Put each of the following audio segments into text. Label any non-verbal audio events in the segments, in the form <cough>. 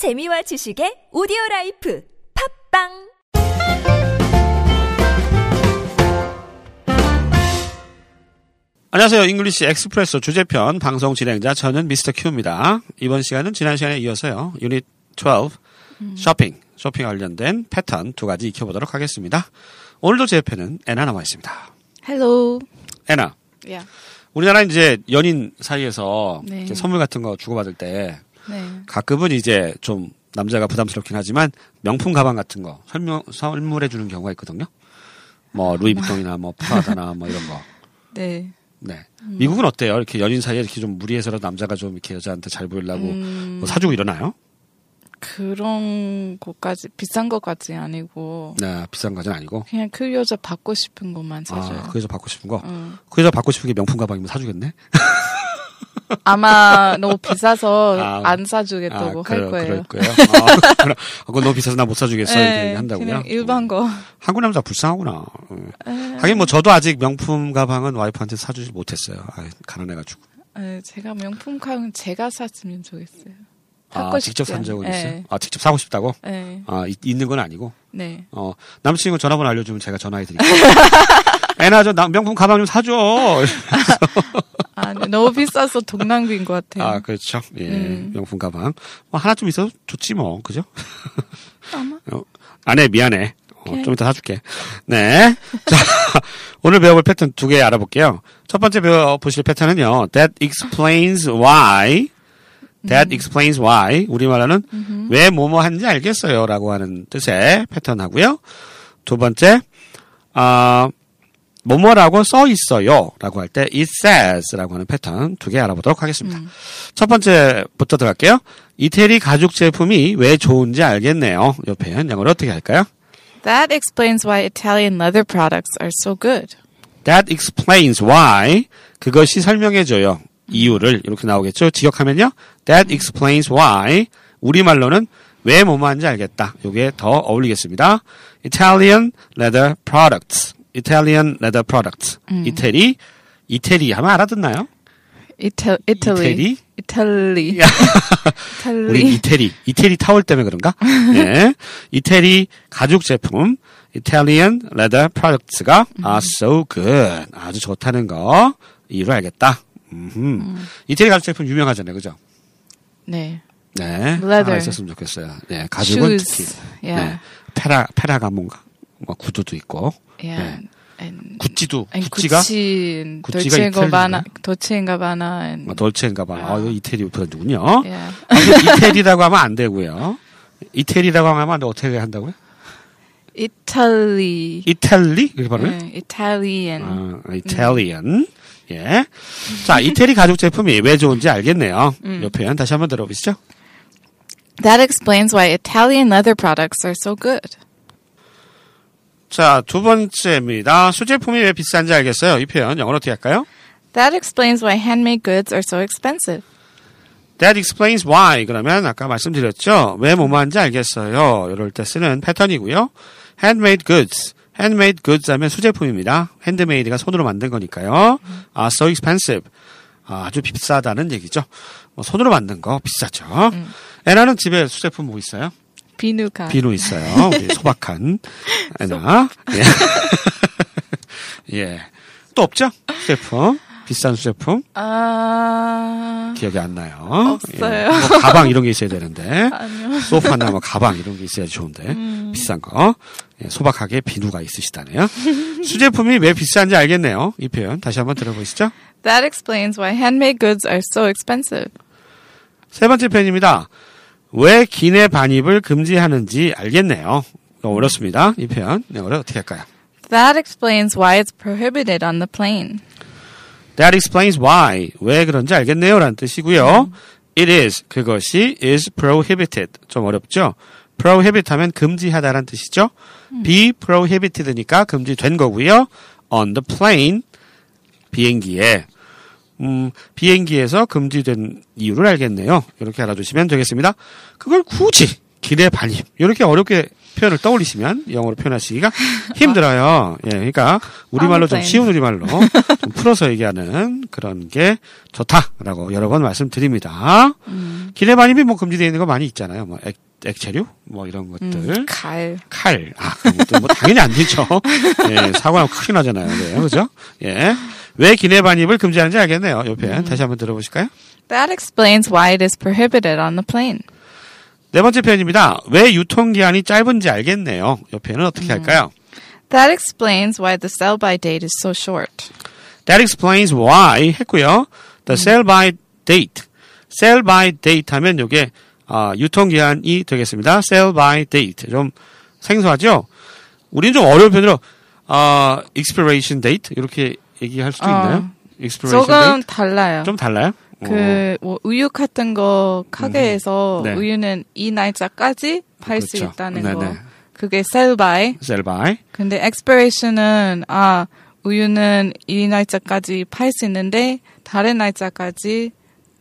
재미와 지식의 오디오 라이프 팟빵 안녕하세요. English Expresso 주제편 방송 진행자 저는 Mr. Q입니다. 이번 시간은 지난 시간에 이어서요. 유닛 12 쇼핑, 쇼핑 관련된 패턴 두 가지 익혀보도록 하겠습니다. 오늘도 제 옆에는 애나 나와 있습니다. Hello. 애나, Yeah. 우리나라 이제 연인 사이에서 네. 이제 선물 같은 거 주고받을 때 네. 가끔은 이제 좀 남자가 부담스럽긴 하지만 명품 가방 같은 거 설명, 선물해 주는 경우가 있거든요. 뭐 루이비통이나 뭐 프라다나 뭐 이런 거. <laughs> 네. 네. 미국은 어때요? 이렇게 연인 사이에 이렇게 좀 무리해서라도 남자가 좀 이렇게 여자한테 잘 보이려고 음, 뭐 사주고 이러나요? 그런 것까지 비싼 것까지 아니고 네, 비싼 가전 아니고. 그냥 그 여자 받고 싶은 것만 사줘요. 아, 그 여자 받고 싶은 거. 응. 그 여자 받고 싶은 게 명품 가방이면 사주겠네? <laughs> 아마 너무 비싸서 아, 안 사주겠다고 할 그럴- 거예요. 그럴 거예요. 아, <laughs> 아, 그거 너무 비싸서 나 못 사주겠어. 이렇게 네, 얘기한다고요? 그냥 일반 거. 한국 남자 불쌍하구나. 응. 하긴 뭐 저도 아직 명품 가방은 와이프한테 사주지 못했어요. 아, 가난해가지고. 네, 제가 명품 가방 제가 샀으면 좋겠어요. 아, 직접 산 않- 적은 네. 있어요? 아, 직접 사고 싶다고? 네. 아, 이- 있는 건 아니고? 네. 어, 남친구 전화번호 알려주면 제가 전화해드릴게요. <laughs> 애나 저 나- 명품 가방 좀 사줘. <laughs> 아, 네, 너무 비싸서 돈 낭비인 것 같아요. 아, 그렇죠. 예, 음. 명품 가방. 뭐 하나쯤 있어도 좋지 뭐, 그죠? 아마. <laughs> 어, 아내 미안해. 어. 좀 이따 사줄게. 네. 자, <laughs> 오늘 배워볼 패턴 두 개 알아볼게요. 첫 번째 배워보실 패턴은요. That explains why. That explains why. 우리말로는 왜 뭐뭐 하는지 알겠어요. 라고 하는 뜻의 패턴 하고요. 두 번째, 아, 뭐뭐라고 써 있어요. 라고 할 때 it says 라고 하는 패턴 두 개 알아보도록 하겠습니다. 첫 번째부터 들어갈게요. 이태리 가죽 제품이 왜 좋은지 알겠네요. 이 표현 영어로 어떻게 할까요? That explains why Italian leather products are so good. That explains why. 그것이 설명해줘요. 이유를 이렇게 나오겠죠. 지역하면요. That explains why. 우리말로는 왜 뭐뭐한지 알겠다. 요게 더 어울리겠습니다. Italian leather products. Italian leather products. 이태리. 이태리 하면 알아듣나요? Ital- Italy. 이태리? Italy. 우리. 이태리, 이태리 타월 때문에 그런가? 예. <laughs> 이태리 가죽 제품, Italian leather products가 are so good. 아주 좋다는 거, 이유를 알겠다. 음흠. 이태리 가죽 제품 유명하잖아요. 그죠? 네. 네. Leather. 하나 있었으면 좋겠어요. 네. 가죽은 Shoes. 특히. Yeah. 네. 페라, 페라가몬가? 뭐 구두도 있고. Yeah. 네. And 구찌도, and 구찌가? Gucci, 구찌가 and Gabbana, and 뭐 돌체인가 봐. 아. 아, 이태리 브랜드군요. yeah, 아, 이태리라고 하면 안 되고요. 이태리라고 하면 안 돼. 어떻게 한다고요? Italy, 이탈리? 이렇게 발음해? 네, Italian. 아, 이탈리안. 예. 자, 이태리 가죽 제품이 왜 좋은지 알겠네요. 이 표현 다시 한번 들어보시죠. That explains why Italian leather products are so good. 자, 두 번째입니다. 수제품이 왜 비싼지 알겠어요. 이 표현 영어로 어떻게 할까요? That explains why handmade goods are so expensive. That explains why. 그러면 아까 말씀드렸죠. 왜 뭐뭐한지 알겠어요. 이럴 때 쓰는 패턴이고요. Handmade goods. Handmade goods 하면 수제품입니다. 핸드메이드가 손으로 만든 거니까요. 아, so expensive. 아, 아주 비싸다는 얘기죠. 뭐 손으로 만든 거 비싸죠. 애나는 집에 수제품 뭐 있어요? 비누가. 비누 있어요. 우리 <laughs> 소박한 애나. 예. <laughs> 예. 또 없죠? 수제품. 비싼 수제품. 아, 기억이 안 나요. 없어요. 예. 뭐 가방 이런 게 있어야 되는데. <laughs> 아니요. 소파나 뭐 가방 이런 게 있어야 좋은데. 음. 비싼 거. 예, 소박하게 비누가 있으시다네요. 수제품이 왜 비싼지 알겠네요. 이 표현 다시 한번 들어보시죠. That explains why handmade goods are so expensive. 세 번째 표현입니다. 왜 기내 반입을 금지하는지 알겠네요. 어렵습니다. 이 표현. 영어로 어떻게 할까요? That explains why it's prohibited on the plane. That explains why. 왜 그런지 알겠네요. 라는 뜻이고요. It is. 그것이 is prohibited. 좀 어렵죠? prohibit 하면 금지하다라는 뜻이죠. be prohibited니까 금지된 거고요. on the plane. 비행기에. 음, 비행기에서 금지된 이유를 알겠네요. 이렇게 알아두시면 되겠습니다. 그걸 굳이 기내 반입. 이렇게 어렵게 표현을 떠올리시면 영어로 표현하시기가 <laughs> 힘들어요. 예, 그러니까 우리말로 좀. 쉬운 우리말로 <laughs> 좀 풀어서 얘기하는 그런 게 좋다라고 여러 번 말씀드립니다. 음. 기내 반입이 뭐 금지되어 있는 거 많이 있잖아요. 뭐 액, 액체류 뭐 이런 것들. 음, 갈. 칼. 아, 그런 것도 뭐 당연히 안 되죠. <laughs> 예, 사고나면 큰일 나잖아요. 네, 그죠? 예. 왜 기내 반입을 금지하는지 알겠네요. 옆에 다시 한번 들어보실까요? That explains why it is prohibited on the plane. 네 번째 표현입니다. 왜 유통기한이 짧은지 알겠네요. 옆에는 어떻게 할까요? That explains why the sell by date is so short. That explains why 했고요. The sell by date. sell by date 하면 요게 아, 유통기한이 되겠습니다. sell by date. 좀 생소하죠? 우리는 좀 어려운 편으로 아, expiration date 이렇게 얘기할 수도 어. 있나요? 조금? 달라요. 좀 달라요? 그, 뭐, 우유 같은 거 가게에서 네. 우유는 이 날짜까지 팔수 그렇죠. 있다는 네네. 거. 그게 sell by. sell by. 근데 expiration은, 아, 우유는 이 날짜까지 팔 수 있는데, 다른 날짜까지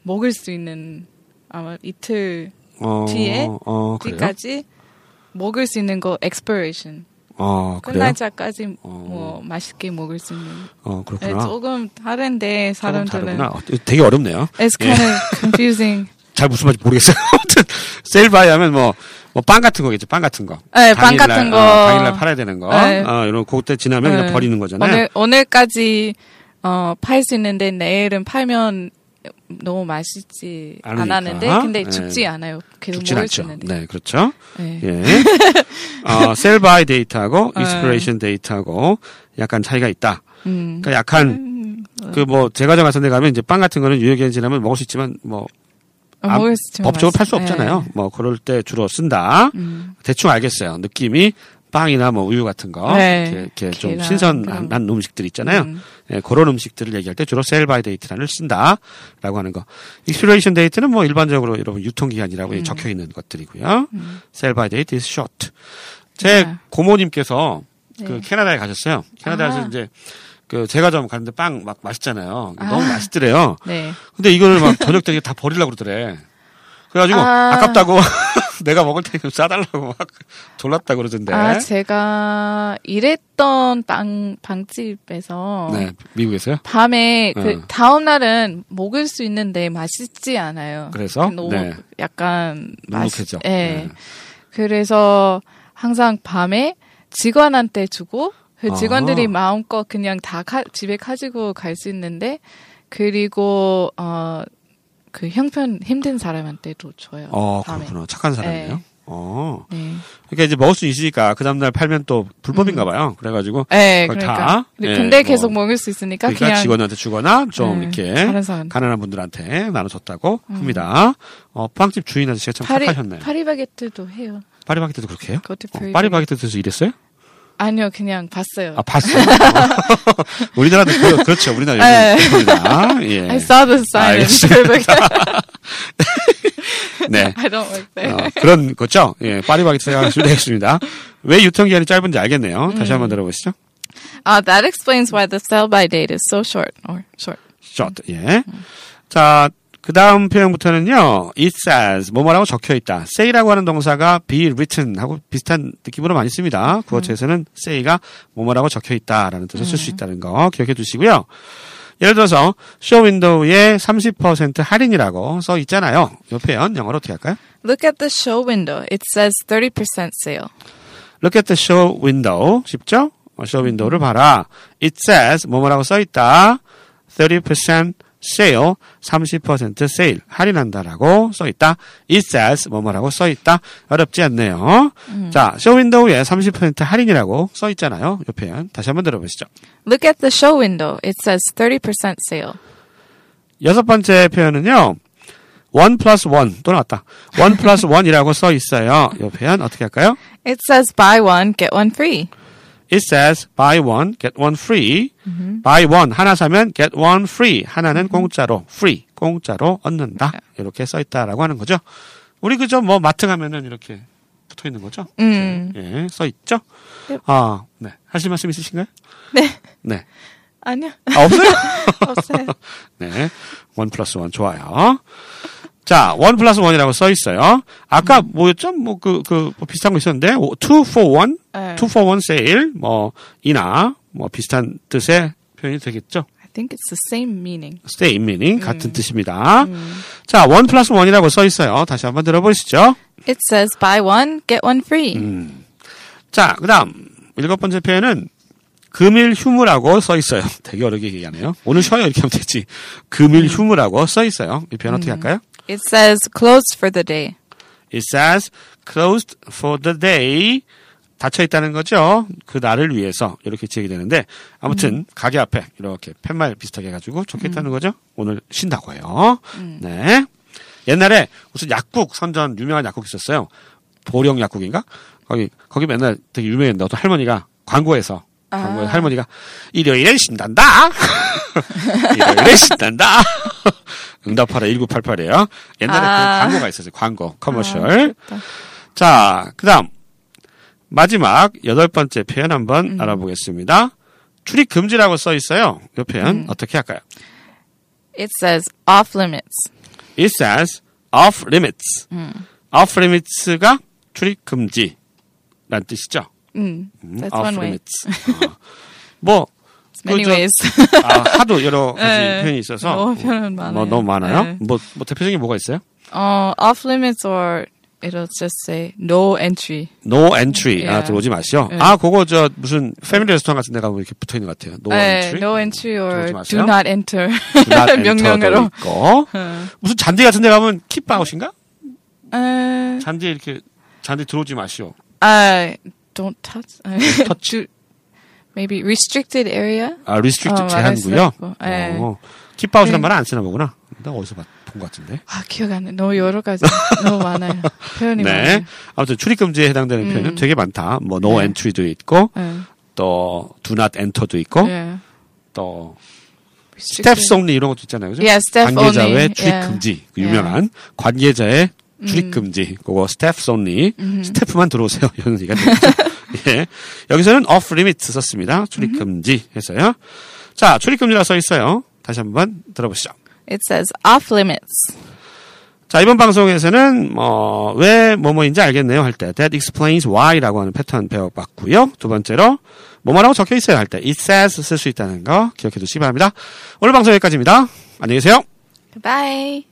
먹을 수 있는, 아마 이틀 어, 뒤에 어? 뒤까지 먹을 수 있는 거. 어, 그그 래요? 날짜까지 뭐 맛있게 먹을 수 있는. 어, 네, 그렇구나. 조금 다른데 조금 사람들은 다르구나. 어, 되게 어렵네요. it's kind of confusing. 잘 무슨 말인지 모르겠어요. <laughs> 아무튼 셀바이 하면 뭐, 뭐, 빵 같은 거겠죠. 빵 같은 거. 네, 빵 당일날, 같은 거. 어, 당일날 팔아야 되는 거. 네. 어, 이런, 그때 지나면 그냥 네. 버리는 거잖아요. 오늘 오늘까지 어, 팔 수 있는데 내일은 팔면 너무 맛있지 않으니까. 않았는데 근데 네. 죽지 않아요. 계속 죽진 먹을 수 않죠. 있는데. 네, 그렇죠. 네. 예. 어, sell by date하고 네. expiration date하고 약간 차이가 있다. 음. 그러니까 약간, 그 뭐, 제과점 같은 데 가면 이제 빵 같은 거는 유효기간 지나면 먹을 수 있지만 뭐, 어, 아, 먹을 수 있지만 법적으로 팔 수 맛있- 없잖아요. 네. 뭐, 그럴 때 주로 쓴다. 음. 대충 알겠어요. 느낌이 빵이나 뭐 우유 같은 거. 네. 이렇게, 이렇게 좀 신선한 그런. 음식들 있잖아요. 음. 예, 그런 음식들을 얘기할 때 주로 sell by date란을 쓴다라고 하는 거. expiration date는 뭐 일반적으로 여러분 유통기한이라고 음. 적혀 있는 것들이고요. sell by date is short. 제 네. 고모님께서 그 네. 캐나다에 가셨어요. 캐나다에서 아. 이제 그 제과점 갔는데 빵 막 맛있잖아요. 너무 아. 맛있더래요. 네. 근데 이거를 막 저녁 때 다 버리려고 그러더래. 그래가지고 아. 아. 깝다고 <laughs> <laughs> 내가 먹을 테니까 좀 싸달라고 막 졸랐다 그러던데. 아 제가 일했던 빵 빵집에서 네, 미국에서요? 밤에 그 응. 다음 날은 먹을 수 있는데 맛있지 않아요. 그래서? 너무 네. 약간 눅눅해져. 맛있- 예. 네. 그래서 항상 밤에 직원한테 주고 그 직원들이 아. 마음껏 그냥 다 가- 집에 가지고 갈 수 있는데 그리고 어 그 형편 힘든 사람한테도 줘요. 어, 밤에. 그렇구나. 착한 사람이에요. 네. 어. 네. 그러니까 이제 먹을 수 있으니까 그 다음날 팔면 또 불법인가 봐요. 그래가지고. 네, 그러니까. 다, 근데 예, 근데 뭐, 계속 먹을 수 있으니까 그러니까 그냥 직원한테 주거나 좀 네, 이렇게. 가난한 분들한테 나눠줬다고 합니다. 어, 빵집 주인 아저씨가 참 파리 착하셨네요. 파리바게트도 해요. 파리바게트도 그렇게 해요? 어, 파리바게트. 파리바게트에서 일했어요? 아니요, 그냥 봤어요. 아, 봤어요? <laughs> 우리나라도 그, 그렇죠. 우리나라 네. 예. <laughs> I saw the sign. Paris. <laughs> 네. I don't work there. 어, 그런 거죠. 예, 파리바게트 생각하시면 되겠습니다. 왜 유통기한이 짧은지 알겠네요. 다시 한번 들어보시죠. Uh, that explains why the sell by date is so short or short. short. 예. 자, 그 다음 표현부터는요, it says, 뭐뭐라고 적혀 있다. say라고 하는 동사가 be written 하고 비슷한 느낌으로 많이 씁니다. 구어체에서는 say가 뭐뭐라고 적혀 있다라는 뜻을 쓸수 있다는 거 기억해 두시고요. 예를 들어서, 쇼 윈도우에 30% 할인이라고 써 있잖아요. 이 표현 영어로 어떻게 할까요? Look at the show window. It says 30% sale. Look at the show window. 쉽죠? 어, 쇼 윈도우를 봐라. It says 뭐뭐라고 써 있다. 30% sale, 30% sale, 할인한다라고 써 있다. It says 뭐뭐라고 써 있다. 어렵지 않네요. 자, 쇼 윈도우에 30% 할인이라고 써 있잖아요. 이 표현 다시 한번 들어보시죠. Look at the show window. It says 30% sale. 여섯 번째 표현은요. 1 플러스 1 또 나왔다. 1 플러스 1이라고 써 있어요. 이 표현 어떻게 할까요? It says buy one, get one free. It says buy one get one free. buy one 하나 사면 get one free 하나는 공짜로 free 공짜로 얻는다 이렇게 써 있다라고 하는 거죠. 우리 그저 뭐 마트 가면은 이렇게 붙어 있는 거죠. 음. 예, 써 있죠. Yep. 아, 네. 하실 말씀 있으신가요? 네. 네. 아니요. 아, 없어요? <laughs> 없어요. <laughs> 네. one plus one 좋아요. 자, one plus one이라고 써 있어요. 아까 뭐였죠? 뭐, 그, 그, 뭐 비슷한 거 있었는데, 오, two for one? 네. two for one sale? 뭐, 이나, 뭐, 비슷한 뜻의 표현이 되겠죠? I think it's the same meaning. stay meaning, 같은 뜻입니다. 자, 원 플러스 원이라고 써 있어요. 다시 한번 들어보시죠. It says buy one, get one free. 자, 그 다음, 일곱 번째 표현은, 금일 휴무라고 써 있어요. <laughs> 되게 어렵게 얘기하네요. 오늘 쉬어요. 이렇게 하면 되지. 금일 휴무라고 써 있어요. 이 표현 어떻게 할까요? It says closed for the day. It says closed for the day. 닫혀 있다는 거죠. 그 날을 위해서 이렇게 지역이 되는데 아무튼 가게 앞에 이렇게 팻말 비슷하게 해가지고 적혀 있다는 거죠. 오늘 쉰다고 해요. 네. 옛날에 무슨 약국 선전 유명한 약국 있었어요. 보령 약국인가? 거기 거기 맨날 되게 유명했는데 어떤 할머니가 광고에서 광고에 할머니가 일요일에 쉰단다. <laughs> 일요일에 쉰단다. <laughs> 응답하라 1988이에요. 옛날에 아. 그 광고가 있었어요. 광고 커머셜. 자, 그다음 마지막 여덟 번째 표현 한번 알아보겠습니다. 출입 금지라고 써 있어요. 이 표현 어떻게 할까요? It says off limits. It says off limits. off limits가 출입 금지란 뜻이죠. Mm, 음, that's off one way. <laughs> 어. 뭐 many 그저- ways. 아, 하도 여러 <laughs> 가지 네. 표현이 있어서 너무 표현 뭐, 많아요. 너무 많아요. 네. 뭐, 뭐 대표적인 뭐가 있어요? uh, off limits or it'll just say no entry. No entry. 아, 예. 들어오지 마시오. 네. 아, 그거 저 무슨 패밀리 레스토랑 같은 데 가면 이렇게 붙어 있는 것 같아요. No 네, entry. no entry or do not enter. Do not <laughs> 명령어로. 있고. 무슨 잔디 같은 데 가면 킵아웃인가? Uh, 잔디 이렇게 잔디 들어오지 마시오. uh, don't touch. <laughs> touch. Maybe restricted area. 아, restrict 어, 제한구요. 예. 어. 킵아웃이란 네. 말은 안 쓰나 보구나. 나 어디서 본것 같은데. 아 기억 안 나. 너무 여러 가지 너무 많아요. <laughs> 표현이 네. 많아요. 아무튼 출입금지에 해당되는 표현은 되게 많다. 뭐 no 네. entry도 있고 네. 또 do not enter도 있고 네. 또 Restricted. steps only 이런 것도 있잖아요. 그죠? Yeah, 관계자. 외 출입 Yeah. 금지. 그 유명한 관계자의 출입 금지. 그거 steps only. 스태프만 들어오세요. <laughs> 이런 얘기가 되겠죠. 예. 여기서는 off limit 썼습니다. 출입 금지 해서요. 자, 출입 금지라 써 있어요. 다시 한번 들어보시죠. It says off limits. 자, 이번 방송에서는, 뭐, 왜 뭐뭐인지 알겠네요 할 때, that explains why라고 하는 패턴 배워봤고요. 두 번째로, 뭐뭐라고 적혀 있어요 할 때, it says 쓸 수 있다는 거 기억해 두시기 바랍니다. 오늘 방송 여기까지입니다. 안녕히 계세요. Goodbye.